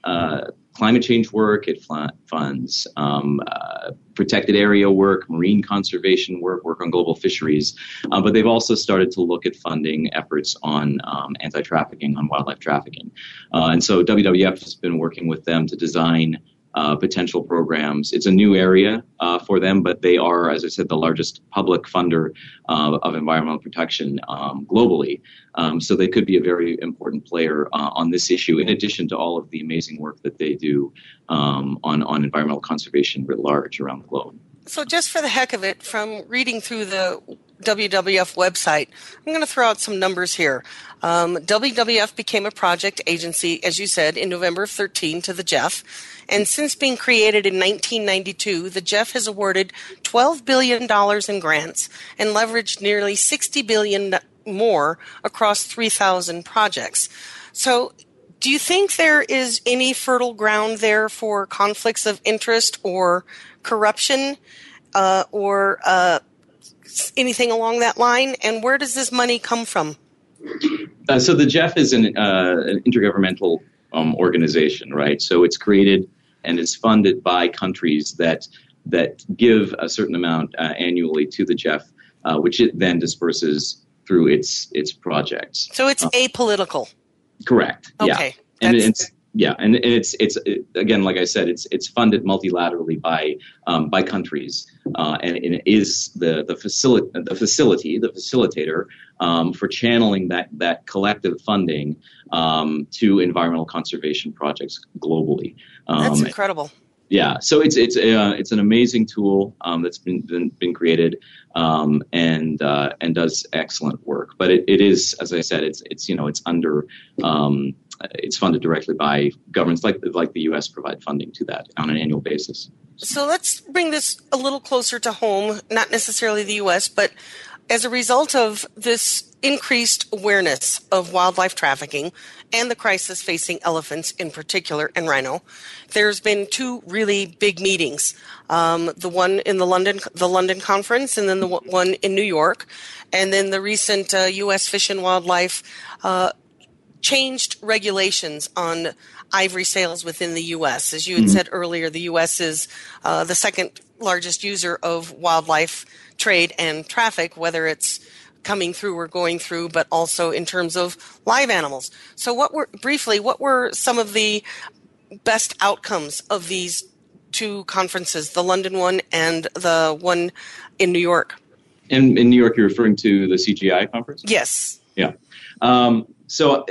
climate change work. It funds um, uh, protected area work, marine conservation work, work on global fisheries. Uh, but they've also started to look at funding efforts on um, anti trafficking, on wildlife trafficking. Uh, and so WWF has been working with them to design uh, potential programs. It's a new area uh, for them, but they are, as I said, the largest public funder uh, of environmental protection um, globally. Um, so they could be a very important player uh, on this issue, in addition to all of the amazing work that they do um, on, on environmental conservation writ large around the globe. So, just for the heck of it, from reading through the WWF website, I'm going to throw out some numbers here. Um, WWF became a project agency, as you said, in November of 13 to the GEF. And since being created in 1992, the GEF has awarded $12 billion in grants and leveraged nearly 60 billion more across 3,000 projects. So, do you think there is any fertile ground there for conflicts of interest or corruption uh, or uh, anything along that line? And where does this money come from? Uh, so the GEF is an, uh, an intergovernmental um, organization, right? So it's created and is funded by countries that that give a certain amount uh, annually to the GEF, uh, which it then disperses through its its projects. So it's apolitical. Correct. Okay. Yeah. And it's yeah, and, and it's it's it, again, like I said, it's it's funded multilaterally by um, by countries, uh, and, and, it is the the facility the facility the facilitator um, for channeling that that collective funding um, to environmental conservation projects globally. That's um, incredible. Yeah, so it's it's uh, it's an amazing tool um, that's been been, been created um, and uh, and does excellent work. But it, it is, as I said, it's it's you know it's under um, it's funded directly by governments like like the U.S. provide funding to that on an annual basis. So let's bring this a little closer to home, not necessarily the U.S., but as a result of this increased awareness of wildlife trafficking and the crisis facing elephants in particular and rhino, there's been two really big meetings. Um, the one in the London, the London conference, and then the one in New York, and then the recent uh, U.S. Fish and Wildlife uh, changed regulations on ivory sales within the U.S. As you had mm-hmm. said earlier, the U.S. is uh, the second largest user of wildlife trade and traffic, whether it's coming through or going through, but also in terms of live animals. So, what were briefly, what were some of the best outcomes of these two conferences, the London one and the one in New York? In, in New York, you're referring to the CGI conference? Yes. Yeah. Um, so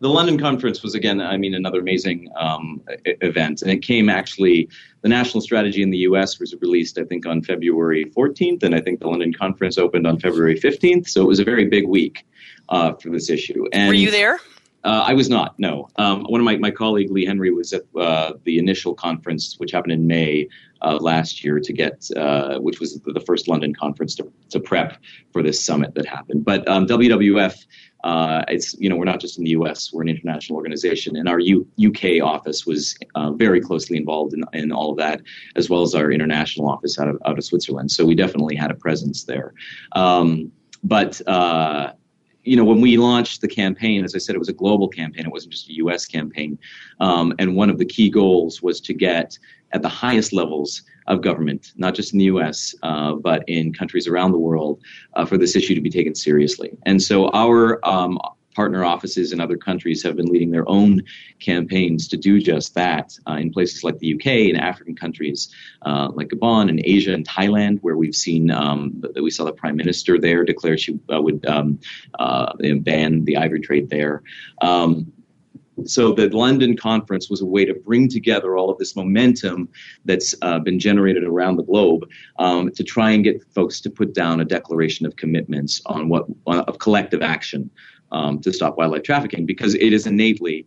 the London conference was again, I mean, another amazing um, event, and it came actually. The national strategy in the U.S. was released, I think, on February 14th, and I think the London conference opened on February 15th. So it was a very big week uh, for this issue. And were you there? Uh, I was not. No. Um, one of my my colleague Leigh Henry was at uh, the initial conference, which happened in May uh, last year, to get uh, which was the first London conference to to prep for this summit that happened. But um, WWF uh, it's you know we're not just in the U.S. We're an international organization, and our U- UK office was uh, very closely involved in, in all of that, as well as our international office out of out of Switzerland. So we definitely had a presence there. Um, but uh, you know, when we launched the campaign, as I said, it was a global campaign. It wasn't just a U.S. campaign, um, and one of the key goals was to get at the highest levels of government, not just in the U.S., uh, but in countries around the world, uh, for this issue to be taken seriously. And so our um, partner offices in other countries have been leading their own campaigns to do just that uh, in places like the UK and African countries uh, like Gabon and Asia and Thailand, where we've seen um, that we saw the prime minister there declare she uh, would um, uh, ban the ivory trade there. Um, so the London conference was a way to bring together all of this momentum that's uh, been generated around the globe um, to try and get folks to put down a declaration of commitments on what of collective action um, to stop wildlife trafficking because it is innately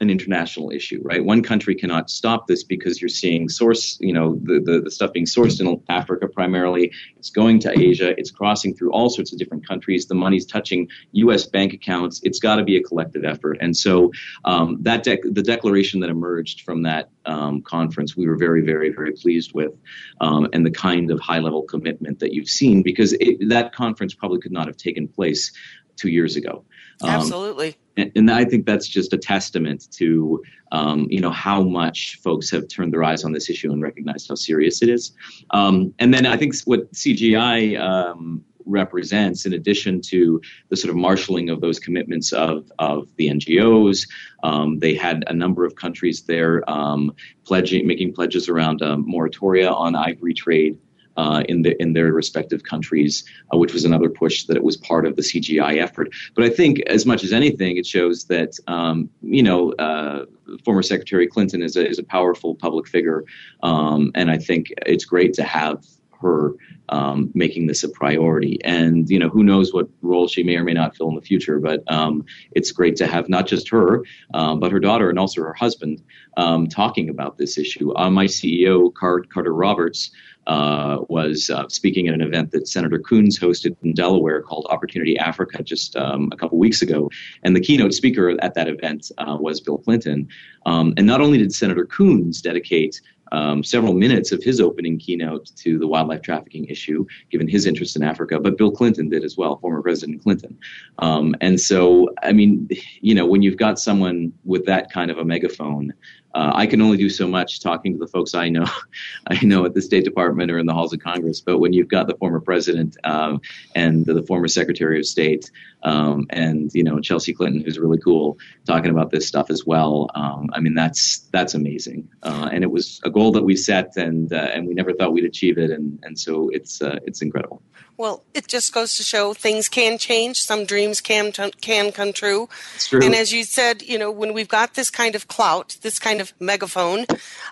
an international issue, right? One country cannot stop this because you're seeing source, you know, the, the, the, stuff being sourced in Africa primarily. It's going to Asia. It's crossing through all sorts of different countries. The money's touching U.S. bank accounts. It's got to be a collective effort. And so um, that dec- the declaration that emerged from that um, conference, we were very, very, very pleased with, um, and the kind of high level commitment that you've seen because it, that conference probably could not have taken place two years ago. Um, Absolutely. And, and, I think that's just a testament to, um, you know, how much folks have turned their eyes on this issue and recognized how serious it is. Um, and then I think what CGI um, represents, in addition to the sort of marshaling of those commitments of, of the NGOs, um, they had a number of countries there um, pledging, making pledges around moratoria on ivory trade uh, in the in their respective countries, uh, which was another push that it was part of the CGI effort. But I think, as much as anything, it shows that um, you know uh, former Secretary Clinton is a is a powerful public figure, um, and I think it's great to have her um, making this a priority. And you know, who knows what role she may or may not fill in the future. But um, it's great to have not just her, um, but her daughter and also her husband um, talking about this issue. Uh, my CEO, Carter Roberts, uh, was uh, speaking at an event that Senator Coons hosted in Delaware called Opportunity Africa just um, a couple weeks ago. And the keynote speaker at that event uh, was Bill Clinton. Um, and not only did Senator Coons dedicate um, several minutes of his opening keynote to the wildlife trafficking issue, given his interest in Africa, but Bill Clinton did as well, former President Clinton. Um, and so, I mean, you know, when you've got someone with that kind of a megaphone, uh, I can only do so much talking to the folks I know, [laughs] I know at the State Department or in the halls of Congress. But when you've got the former president um, and the, the, former Secretary of State um, and you know Chelsea Clinton, who's really cool, talking about this stuff as well, um, I mean that's that's amazing. Uh, and it was a goal that we set, and uh, and we never thought we'd achieve it, and and so it's uh, it's incredible. Well, it just goes to show things can change. Some dreams can can come true. true. And as you said, you know, when we've got this kind of clout, this kind of megaphone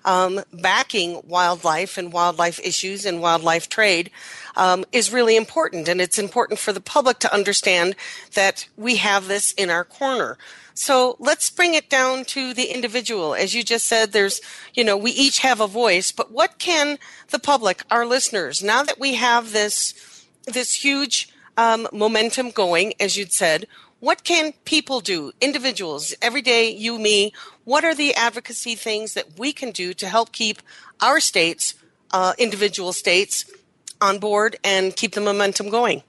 um, backing wildlife and wildlife issues and wildlife trade, um, is really important. And it's important for the public to understand that we have this in our corner. So let's bring it down to the individual. As you just said, there's, you know, we each have a voice, but what can the public, our listeners, now that we have this this huge um, momentum going, as you'd said. What can people do, individuals, every day, you, me? What are the advocacy things that we can do to help keep our states, uh, individual states, on board and keep the momentum going?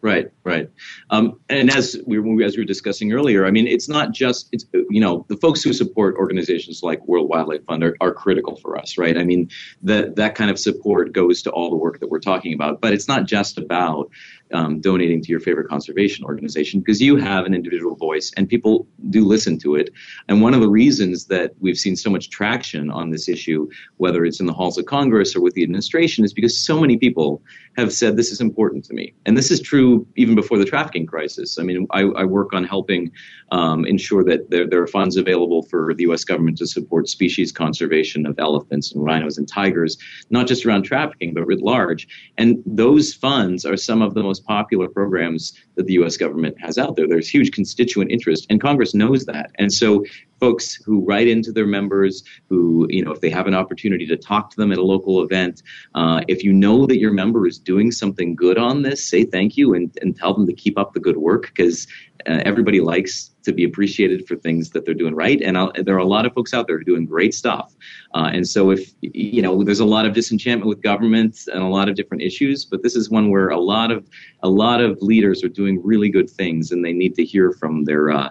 Right, right. Um, and as we, were, as we were discussing earlier, I mean, it's not just it's you know the folks who support organizations like World Wildlife Fund are, are critical for us, right? I mean, that that kind of support goes to all the work that we're talking about, but it's not just about um, donating to your favorite conservation organization because you have an individual voice and people do listen to it. And one of the reasons that we've seen so much traction on this issue, whether it's in the halls of Congress or with the administration, is because so many people have said this is important to me. And this is true even before the trafficking crisis. I mean, I, I work on helping um, ensure that there, there are funds available for the U.S. government to support species conservation of elephants and rhinos and tigers, not just around trafficking, but writ large. And those funds are some of the most popular programs that the U.S. government has out there. There's huge constituent interest, and Congress knows that. And so folks who write into their members, who, you know, if they have an opportunity to talk to them at a local event, uh, if you know that your member is doing something good on this, say thank you and, and tell them to keep up the good work because uh, everybody likes to be appreciated for things that they're doing right. And I'll, there are a lot of folks out there doing great stuff. Uh, and so if, you know, there's a lot of disenchantment with government and a lot of different issues, but this is one where a lot of, a lot of leaders are doing really good things and they need to hear from their, uh,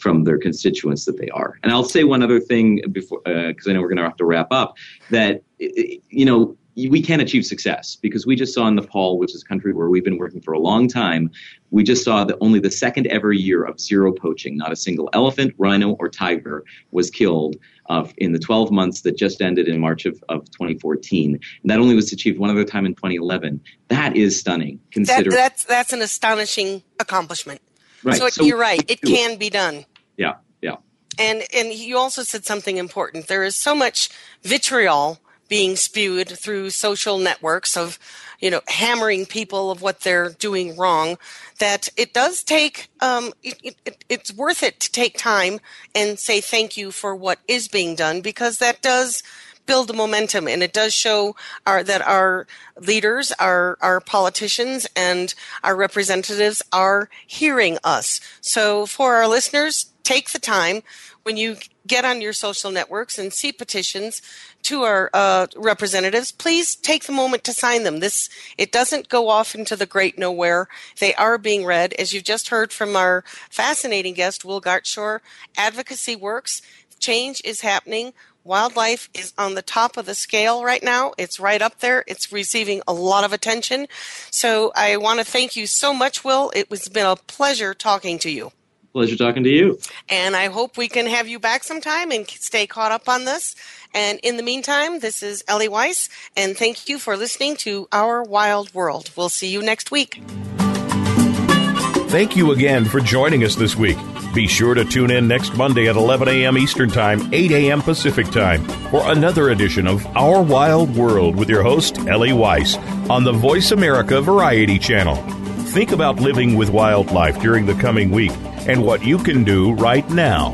from their constituents that they are. And I'll say one other thing before, because uh, I know we're going to have to wrap up, that, you know, we can achieve success because we just saw in Nepal, which is a country where we've been working for a long time, we just saw that only the second ever year of zero poaching, not a single elephant, rhino, or tiger was killed uh, in the 12 months that just ended in March of, of 2014. And that only was achieved one other time in 2011. That is stunning. Consider that, that's that's an astonishing accomplishment. Right. So, so you're right; it can be done. Yeah, yeah. And and you also said something important. There is so much vitriol being spewed through social networks of you know hammering people of what they're doing wrong that it does take um, it, it, it's worth it to take time and say thank you for what is being done because that does build momentum and it does show our, that our leaders, our, our politicians and our representatives are hearing us. So for our listeners, take the time when you get on your social networks and see petitions to our uh, representatives, please take the moment to sign them. This it doesn't go off into the great nowhere. They are being read, as you've just heard from our fascinating guest, Will Gartshore. Advocacy works. Change is happening. Wildlife is on the top of the scale right now. It's right up there. It's receiving a lot of attention. So I want to thank you so much, Will. It has been a pleasure talking to you. Pleasure talking to you. And I hope we can have you back sometime and stay caught up on this. And in the meantime, this is Ellie Weiss, and thank you for listening to Our Wild World. We'll see you next week. Thank you again for joining us this week. Be sure to tune in next Monday at 11 a.m. Eastern Time, 8 a.m. Pacific Time for another edition of Our Wild World with your host, Ellie Weiss, on the Voice America Variety Channel. Think about living with wildlife during the coming week and what you can do right now.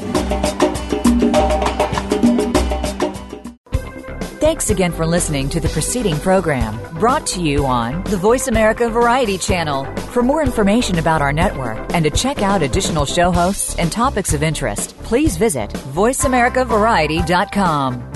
Thanks again for listening to the preceding program brought to you on the Voice America Variety Channel. For more information about our network and to check out additional show hosts and topics of interest, please visit VoiceAmericaVariety.com.